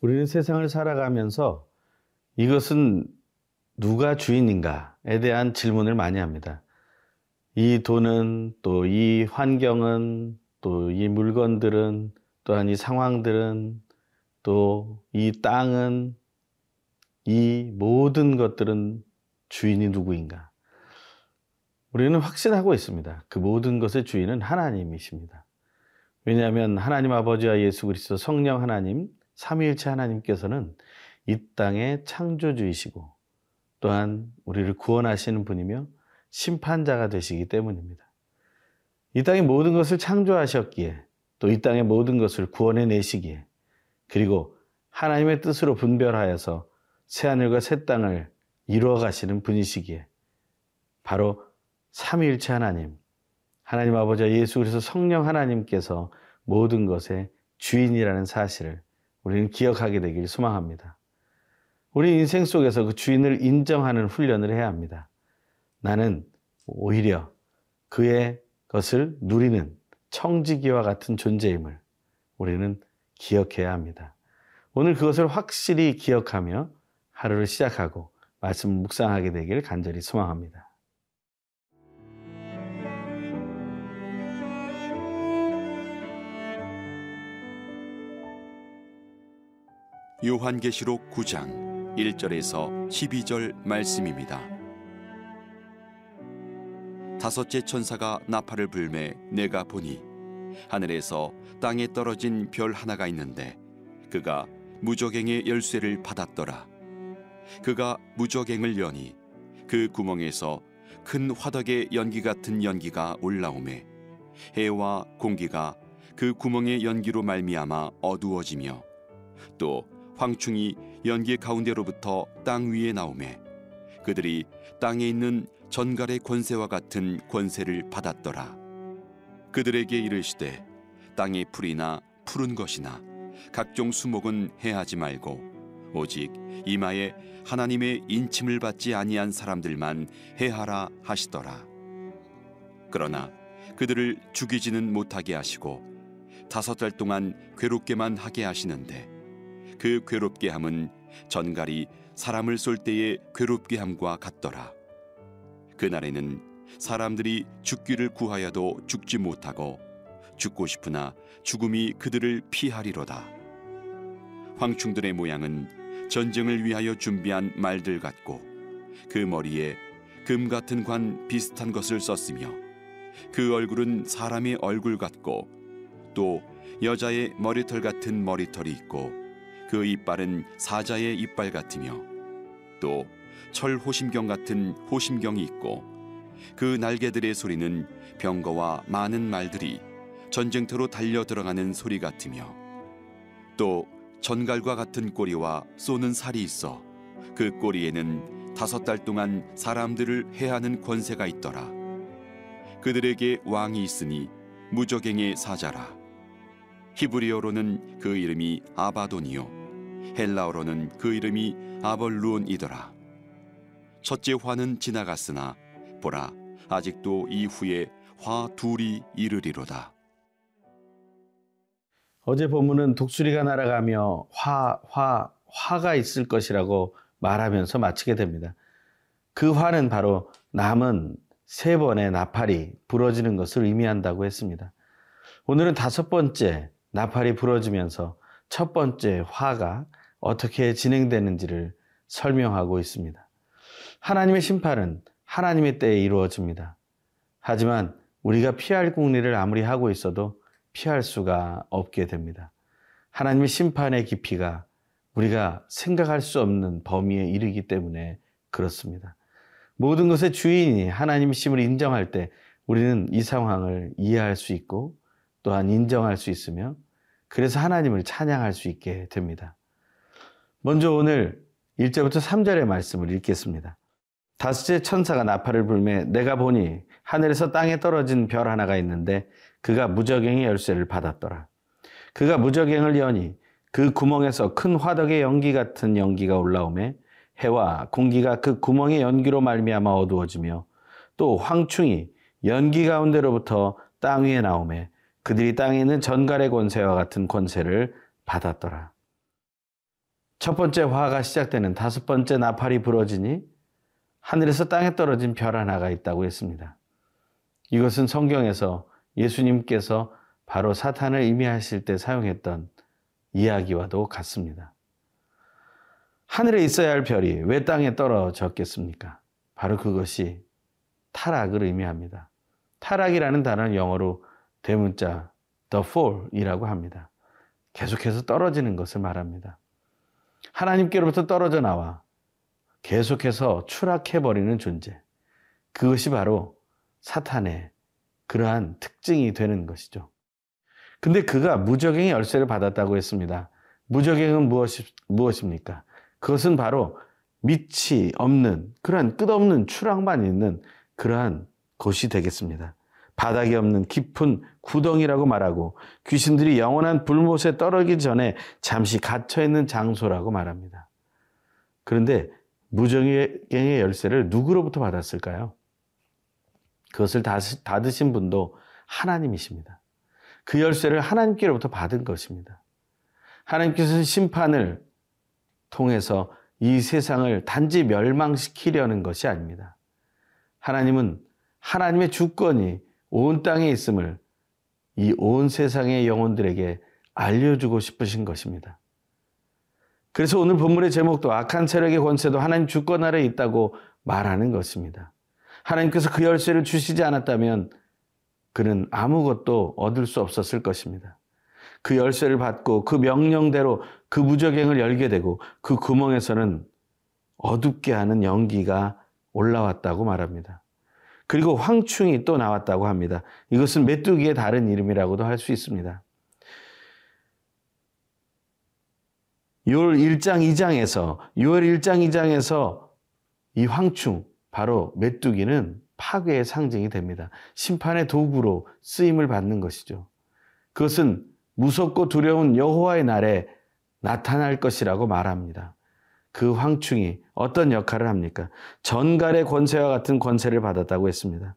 우리는 세상을 살아가면서 이것은 누가 주인인가에 대한 질문을 많이 합니다. 이 돈은 또 이 환경은 또 이 물건들은 또한 이 상황들은 또 이 땅은 이 모든 것들은 주인이 누구인가? 우리는 확신하고 있습니다. 그 모든 것의 주인은 하나님이십니다. 왜냐하면 하나님 아버지와 예수 그리스도 성령 하나님 삼위일체 하나님께서는 이 땅의 창조주이시고 또한 우리를 구원하시는 분이며 심판자가 되시기 때문입니다. 이 땅의 모든 것을 창조하셨기에 또 이 땅의 모든 것을 구원해 내시기에 그리고 하나님의 뜻으로 분별하여서 새하늘과 새 땅을 이루어 가시는 분이시기에 바로 삼위일체 하나님, 하나님 아버지와 예수 그리스도 성령 하나님께서 모든 것의 주인이라는 사실을 우리는 기억하게 되길 소망합니다. 우리 인생 속에서 그 주인을 인정하는 훈련을 해야 합니다. 나는 오히려 그의 것을 누리는 청지기와 같은 존재임을 우리는 기억해야 합니다. 오늘 그것을 확실히 기억하며 하루를 시작하고 말씀을 묵상하게 되길 간절히 소망합니다. 요한계시록 9장 1절에서 12절 말씀입니다. 다섯째 천사가 나팔을 불매 내가 보니 하늘에서 땅에 떨어진 별 하나가 있는데 그가 무적행의 열쇠를 받았더라. 그가 무적행을 여니 그 구멍에서 큰 화덕의 연기 같은 연기가 올라오매 해와 공기가 그 구멍의 연기로 말미암아 어두워지며 또 황충이 연기 가운데로부터 땅 위에 나오매 그들이 땅에 있는 전갈의 권세와 같은 권세를 받았더라. 그들에게 이르시되 땅의 풀이나 푸른 것이나 각종 수목은 해하지 말고 오직 이마에 하나님의 인침을 받지 아니한 사람들만 해하라 하시더라. 그러나 그들을 죽이지는 못하게 하시고 다섯 달 동안 괴롭게만 하게 하시는데 그 괴롭게 함은 전갈이 사람을 쏠 때의 괴롭게 함과 같더라. 그날에는 사람들이 죽기를 구하여도 죽지 못하고 죽고 싶으나 죽음이 그들을 피하리로다. 황충들의 모양은 전쟁을 위하여 준비한 말들 같고 그 머리에 금 같은 관 비슷한 것을 썼으며 그 얼굴은 사람의 얼굴 같고 또 여자의 머리털 같은 머리털이 있고 그 이빨은 사자의 이빨 같으며 또 철 호심경 같은 호심경이 있고 그 날개들의 소리는 병거와 많은 말들이 전쟁터로 달려 들어가는 소리 같으며 또 전갈과 같은 꼬리와 쏘는 살이 있어 그 꼬리에는 다섯 달 동안 사람들을 해하는 권세가 있더라. 그들에게 왕이 있으니 무적행의 사자라. 히브리어로는 그 이름이 아바돈이요 헬라어로는 그 이름이 아벌루온이더라. 첫째 화는 지나갔으나 보라 아직도 이후에 화 둘이 이르리로다. 어제 본문은 독수리가 날아가며 화, 화, 화가 있을 것이라고 말하면서 마치게 됩니다. 그 화는 바로 남은 세 번의 나팔이 부러지는 것을 의미한다고 했습니다. 오늘은 다섯 번째 나팔이 부러지면서 첫 번째 화가 어떻게 진행되는지를 설명하고 있습니다. 하나님의 심판은 하나님의 때에 이루어집니다. 하지만 우리가 피할 궁리를 아무리 하고 있어도 피할 수가 없게 됩니다. 하나님의 심판의 깊이가 우리가 생각할 수 없는 범위에 이르기 때문에 그렇습니다. 모든 것의 주인이 하나님이심을 인정할 때 우리는 이 상황을 이해할 수 있고 또한 인정할 수 있으며 그래서 하나님을 찬양할 수 있게 됩니다. 먼저 오늘 1절부터 3절의 말씀을 읽겠습니다. 다섯째 천사가 나팔을 불매 내가 보니 하늘에서 땅에 떨어진 별 하나가 있는데 그가 무적행의 열쇠를 받았더라. 그가 무적행을 여니 그 구멍에서 큰 화덕의 연기 같은 연기가 올라오매 해와 공기가 그 구멍의 연기로 말미암아 어두워지며 또 황충이 연기 가운데로부터 땅 위에 나오매 그들이 땅에 있는 전갈의 권세와 같은 권세를 받았더라. 첫 번째 화가 시작되는 다섯 번째 나팔이 부러지니 하늘에서 땅에 떨어진 별 하나가 있다고 했습니다. 이것은 성경에서 예수님께서 바로 사탄을 의미하실 때 사용했던 이야기와도 같습니다. 하늘에 있어야 할 별이 왜 땅에 떨어졌겠습니까? 바로 그것이 타락을 의미합니다. 타락이라는 단어는 영어로 대문자 the fall이라고 합니다. 계속해서 떨어지는 것을 말합니다. 하나님께로부터 떨어져 나와 계속해서 추락해버리는 존재. 그것이 바로 사탄의 그러한 특징이 되는 것이죠. 근데 그가 무적행의 열쇠를 받았다고 했습니다. 무적행은 무엇이, 무엇입니까? 그것은 바로 밑이 없는 그러한 끝없는 추락만 있는 그러한 곳이 되겠습니다. 바닥이 없는 깊은 구덩이라고 말하고 귀신들이 영원한 불못에 떨어지기 전에 잠시 갇혀 있는 장소라고 말합니다. 그런데 무정의 열쇠를 누구로부터 받았을까요? 그것을 닫으신 분도 하나님이십니다. 그 열쇠를 하나님께로부터 받은 것입니다. 하나님께서는 심판을 통해서 이 세상을 단지 멸망시키려는 것이 아닙니다. 하나님은 하나님의 주권이 온 땅에 있음을 이 온 세상의 영혼들에게 알려주고 싶으신 것입니다. 그래서 오늘 본문의 제목도 악한 세력의 권세도 하나님 주권 아래 있다고 말하는 것입니다. 하나님께서 그 열쇠를 주시지 않았다면 그는 아무것도 얻을 수 없었을 것입니다. 그 열쇠를 받고 그 명령대로 그 무적행을 열게 되고 그 구멍에서는 어둡게 하는 연기가 올라왔다고 말합니다. 그리고 황충이 또 나왔다고 합니다. 이것은 메뚜기의 다른 이름이라고도 할 수 있습니다. 6월 1장 2장에서 6월 1장 2장에서 이 황충 바로 메뚜기는 파괴의 상징이 됩니다. 심판의 도구로 쓰임을 받는 것이죠. 그것은 무섭고 두려운 여호와의 날에 나타날 것이라고 말합니다. 그 황충이 어떤 역할을 합니까? 전갈의 권세와 같은 권세를 받았다고 했습니다.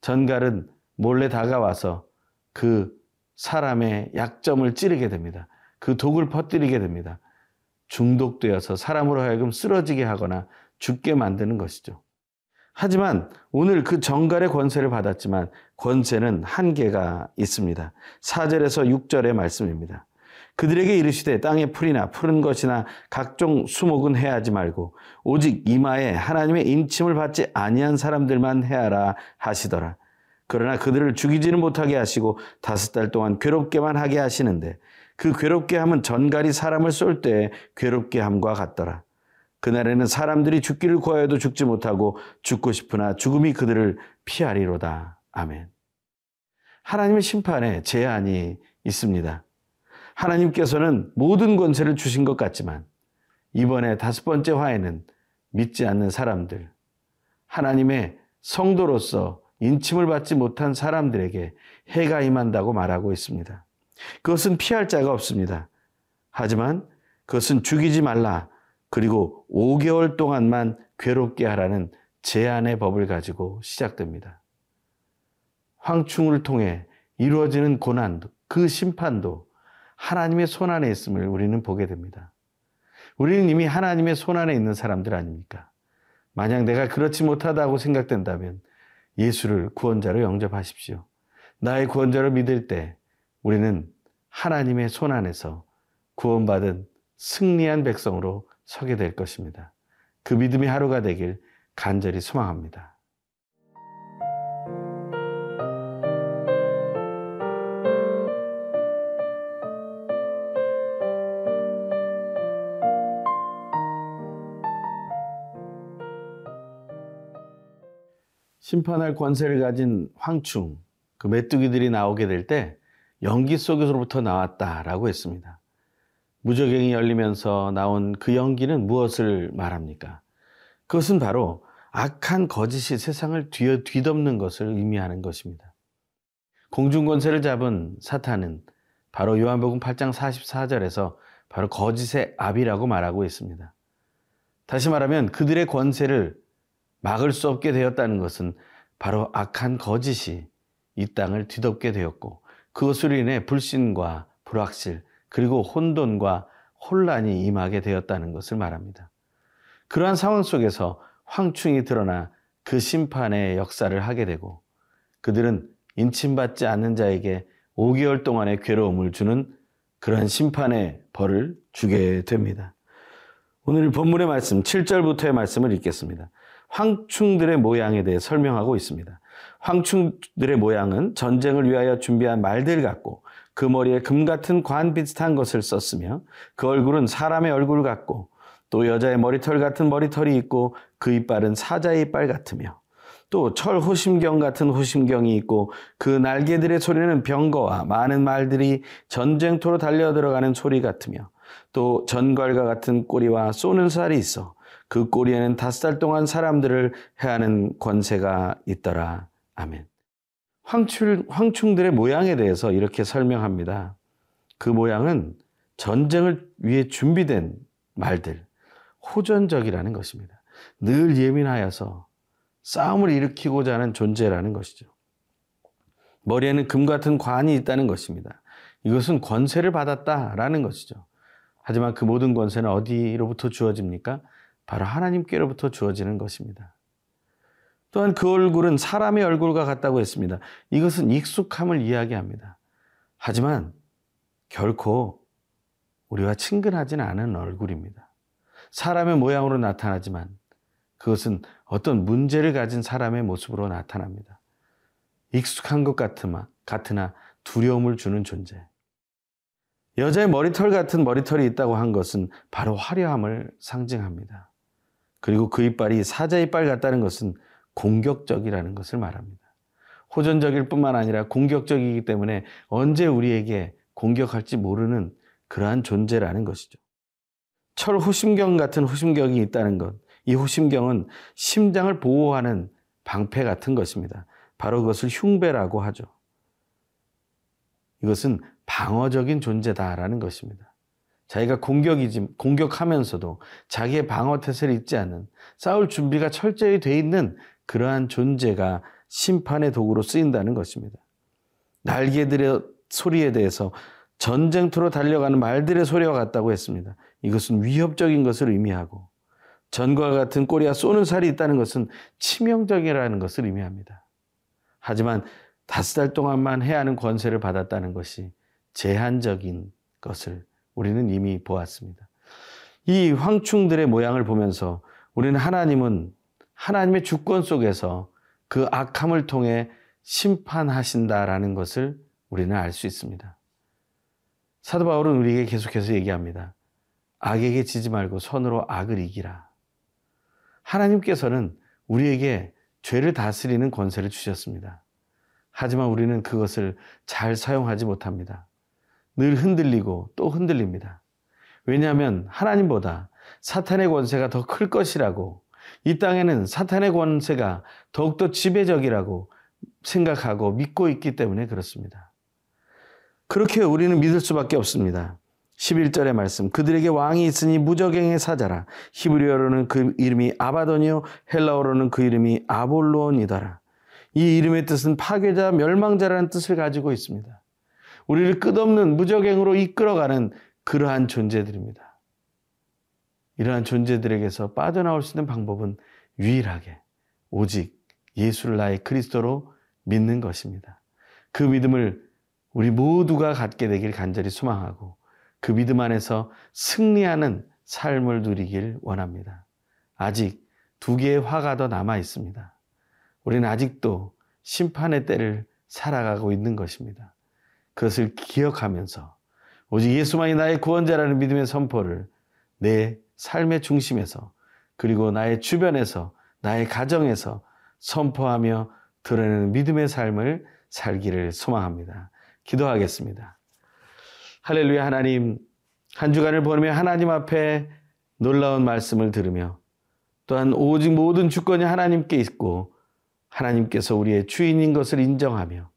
전갈은 몰래 다가와서 그 사람의 약점을 찌르게 됩니다. 그 독을 퍼뜨리게 됩니다. 중독되어서 사람으로 하여금 쓰러지게 하거나 죽게 만드는 것이죠. 하지만 오늘 그 정갈의 권세를 받았지만 권세는 한계가 있습니다. 4절에서 6절의 말씀입니다. 그들에게 이르시되 땅의 풀이나 푸른 것이나 각종 수목은 해하지 말고 오직 이마에 하나님의 인침을 받지 아니한 사람들만 해하라 하시더라. 그러나 그들을 죽이지는 못하게 하시고 다섯 달 동안 괴롭게만 하게 하시는데 그 괴롭게 함은 전갈이 사람을 쏠 때 괴롭게 함과 같더라. 그날에는 사람들이 죽기를 구하여도 죽지 못하고 죽고 싶으나 죽음이 그들을 피하리로다. 아멘. 하나님의 심판에 제한이 있습니다. 하나님께서는 모든 권세를 주신 것 같지만 이번에 다섯 번째 화에는 믿지 않는 사람들, 하나님의 성도로서 인침을 받지 못한 사람들에게 해가 임한다고 말하고 있습니다. 그것은 피할 자가 없습니다. 하지만 그것은 죽이지 말라. 그리고 5개월 동안만 괴롭게 하라는 제한의 법을 가지고 시작됩니다. 황충을 통해 이루어지는 고난도, 그 심판도 하나님의 손 안에 있음을 우리는 보게 됩니다. 우리는 이미 하나님의 손 안에 있는 사람들 아닙니까? 만약 내가 그렇지 못하다고 생각된다면 예수를 구원자로 영접하십시오. 나의 구원자로 믿을 때 우리는 하나님의 손 안에서 구원받은 승리한 백성으로 서게 될 것입니다. 그 믿음의 하루가 되길 간절히 소망합니다. 심판할 권세를 가진 황충, 그 메뚜기들이 나오게 될 때 연기 속에서부터 나왔다라고 했습니다. 무적행이 열리면서 나온 그 연기는 무엇을 말합니까? 그것은 바로 악한 거짓이 세상을 뒤, 뒤덮는 것을 의미하는 것입니다. 공중권세를 잡은 사탄은 바로 요한복음 8장 44절에서 바로 거짓의 압이라고 말하고 있습니다. 다시 말하면 그들의 권세를 막을 수 없게 되었다는 것은 바로 악한 거짓이 이 땅을 뒤덮게 되었고 그것으로 인해 불신과 불확실 그리고 혼돈과 혼란이 임하게 되었다는 것을 말합니다. 그러한 상황 속에서 황충이 드러나 그 심판의 역사를 하게 되고 그들은 인침받지 않는 자에게 5개월 동안의 괴로움을 주는 그러한 심판의 벌을 주게 됩니다. 오늘 본문의 말씀 7절부터의 말씀을 읽겠습니다. 황충들의 모양에 대해 설명하고 있습니다. 황충들의 모양은 전쟁을 위하여 준비한 말들 같고 그 머리에 금 같은 관 비슷한 것을 썼으며 그 얼굴은 사람의 얼굴 같고 또 여자의 머리털 같은 머리털이 있고 그 이빨은 사자의 이빨 같으며 또 철 호심경 같은 호심경이 있고 그 날개들의 소리는 병거와 많은 말들이 전쟁터로 달려 들어가는 소리 같으며 또 전갈과 같은 꼬리와 쏘는 살이 있어 그 꼬리에는 다섯 달 동안 사람들을 해하는 권세가 있더라. 아멘. 황충, 황충들의 모양에 대해서 이렇게 설명합니다. 그 모양은 전쟁을 위해 준비된 말들, 호전적이라는 것입니다. 늘 예민하여서 싸움을 일으키고자 하는 존재라는 것이죠. 머리에는 금 같은 관이 있다는 것입니다. 이것은 권세를 받았다라는 것이죠. 하지만 그 모든 권세는 어디로부터 주어집니까? 바로 하나님께로부터 주어지는 것입니다. 또한 그 얼굴은 사람의 얼굴과 같다고 했습니다. 이것은 익숙함을 이야기합니다. 하지만 결코 우리와 친근하지는 않은 얼굴입니다. 사람의 모양으로 나타나지만 그것은 어떤 문제를 가진 사람의 모습으로 나타납니다. 익숙한 것 같으나 두려움을 주는 존재. 여자의 머리털 같은 머리털이 있다고 한 것은 바로 화려함을 상징합니다. 그리고 그 이빨이 사자 이빨 같다는 것은 공격적이라는 것을 말합니다. 호전적일 뿐만 아니라 공격적이기 때문에 언제 우리에게 공격할지 모르는 그러한 존재라는 것이죠. 철 호심경 같은 호심경이 있다는 것. 이 호심경은 심장을 보호하는 방패 같은 것입니다. 바로 그것을 흉배라고 하죠. 이것은 방어적인 존재다라는 것입니다. 자기가 공격이지, 공격하면서도 자기의 방어 태세를 잊지 않는 싸울 준비가 철저히 돼 있는 그러한 존재가 심판의 도구로 쓰인다는 것입니다. 날개들의 소리에 대해서 전쟁터로 달려가는 말들의 소리와 같다고 했습니다. 이것은 위협적인 것을 의미하고 전과 같은 꼬리와 쏘는 살이 있다는 것은 치명적이라는 것을 의미합니다. 하지만 다섯 달 동안만 해야 하는 권세를 받았다는 것이 제한적인 것을 우리는 이미 보았습니다. 이 황충들의 모양을 보면서 우리는 하나님은 하나님의 주권 속에서 그 악함을 통해 심판하신다라는 것을 우리는 알 수 있습니다. 사도 바울은 우리에게 계속해서 얘기합니다. 악에게 지지 말고 선으로 악을 이기라. 하나님께서는 우리에게 죄를 다스리는 권세를 주셨습니다. 하지만 우리는 그것을 잘 사용하지 못합니다. 늘 흔들리고 또 흔들립니다. 왜냐하면 하나님보다 사탄의 권세가 더 클 것이라고 이 땅에는 사탄의 권세가 더욱더 지배적이라고 생각하고 믿고 있기 때문에 그렇습니다. 그렇게 우리는 믿을 수밖에 없습니다. 11절의 말씀 그들에게 왕이 있으니 무적행의 사자라 히브리어로는 그 이름이 아바돈이요 헬라어로는 그 이름이 아볼론이더라. 이 이름의 뜻은 파괴자 멸망자라는 뜻을 가지고 있습니다. 우리를 끝없는 무적행으로 이끌어가는 그러한 존재들입니다. 이러한 존재들에게서 빠져나올 수 있는 방법은 유일하게 오직 예수를 나의 그리스도로 믿는 것입니다. 그 믿음을 우리 모두가 갖게 되길 간절히 소망하고 그 믿음 안에서 승리하는 삶을 누리길 원합니다. 아직 두 개의 화가 더 남아 있습니다. 우리는 아직도 심판의 때를 살아가고 있는 것입니다. 그것을 기억하면서 오직 예수만이 나의 구원자라는 믿음의 선포를 내 삶의 중심에서 그리고 나의 주변에서 나의 가정에서 선포하며 드러내는 믿음의 삶을 살기를 소망합니다. 기도하겠습니다. 할렐루야 하나님 한 주간을 보내며 하나님 앞에 놀라운 말씀을 들으며 또한 오직 모든 주권이 하나님께 있고 하나님께서 우리의 주인인 것을 인정하며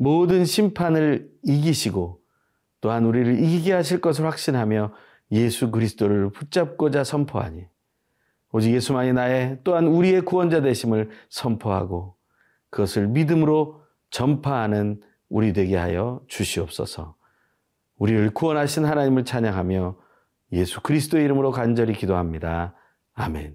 모든 심판을 이기시고 또한 우리를 이기게 하실 것을 확신하며 예수 그리스도를 붙잡고자 선포하니 오직 예수만이 나의 또한 우리의 구원자 되심을 선포하고 그것을 믿음으로 전파하는 우리 되게 하여 주시옵소서. 우리를 구원하신 하나님을 찬양하며 예수 그리스도의 이름으로 간절히 기도합니다. 아멘.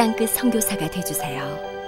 땅끝 성교사가 되주세요